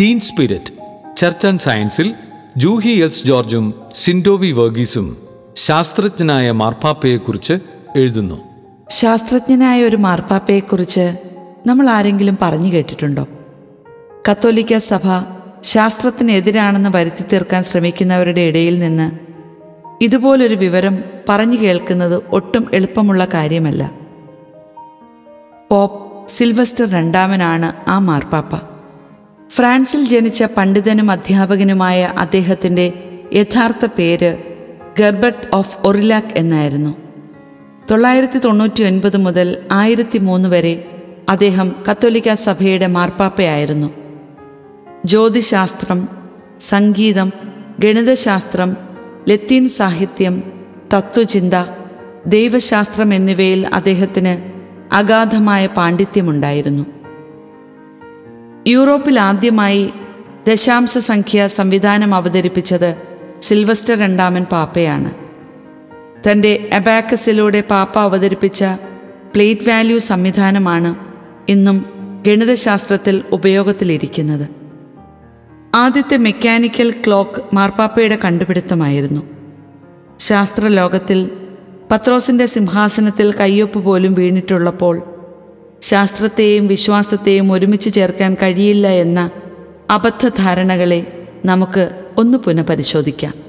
Tin spirit church and സയൻസിൽ Juhi else ജോർജും സിൻഡോവി വർഗീസും ശാസ്ത്രജ്ഞനായ മാർപ്പാപ്പയെക്കുറിച്ച് എഴുതുന്നു. ശാസ്ത്രജ്ഞനായ ഒരു മാർപ്പാപ്പയെക്കുറിച്ച് നമ്മൾ ആരെങ്കിലും പറഞ്ഞു കേട്ടിട്ടുണ്ടോ? കത്തോലിക്ക സഭ ശാസ്ത്രത്തിനെതിരാണെന്ന് വരുത്തി തീർക്കാൻ ശ്രമിക്കുന്നവരുടെ ഇടയിൽ നിന്ന് ഇതുപോലൊരു വിവരം പറഞ്ഞു കേൾക്കുന്നത് ഒട്ടും എളുപ്പമുള്ള കാര്യമല്ല. പോപ്പ് സിൽവസ്റ്റർ രണ്ടാമനാണ് ആ മാർപ്പാപ്പ. ഫ്രാൻസിൽ ജനിച്ച പണ്ഡിതനും അധ്യാപകനുമായ അദ്ദേഹത്തിന്റെ യഥാർത്ഥ പേര് ഗർബർട്ട് ഓഫ് ഒറിലാക്ക് എന്നായിരുന്നു. തൊള്ളായിരത്തി തൊണ്ണൂറ്റി ഒൻപത് മുതൽ ആയിരത്തി മൂന്ന് വരെ അദ്ദേഹം കത്തോലിക്ക സഭയുടെ മാർപ്പാപ്പയായിരുന്നു. ജ്യോതിശാസ്ത്രം സംഗീതം ഗണിതശാസ്ത്രം ലത്തീൻ സാഹിത്യം തത്വചിന്ത ദൈവശാസ്ത്രം എന്നിവയിൽ അദ്ദേഹത്തിന് അഗാധമായ പാണ്ഡിത്യമുണ്ടായിരുന്നു. യൂറോപ്പിൽ ആദ്യമായി ദശാംശ സംഖ്യ സംവിധാനം അവതരിപ്പിച്ചത് സിൽവസ്റ്റർ രണ്ടാമൻ പാപ്പയാണ്. തന്റെ അബാക്കസിലൂടെ പാപ്പ അവതരിപ്പിച്ച പ്ലേറ്റ് വാല്യൂ സംവിധാനമാണ് ഇന്നും ഗണിതശാസ്ത്രത്തിൽ ഉപയോഗത്തിലിരിക്കുന്നത്. ആദ്യത്തെ മെക്കാനിക്കൽ ക്ലോക്ക് മാർപ്പാപ്പയുടെ കണ്ടുപിടുത്തമായിരുന്നു. ശാസ്ത്രലോകത്തിൽ പത്രോസിന്റെ സിംഹാസനത്തിൽ കയ്യൊപ്പ് പോലും വീണിട്ടുള്ളപ്പോൾ ശാസ്ത്രത്തെയും വിശ്വാസത്തെയും ഒരുമിച്ച് ചേർക്കാൻ കഴിയില്ല എന്ന അബദ്ധധാരണകളെ നമുക്ക് ഒന്ന് പുനഃപരിശോധിക്കാം.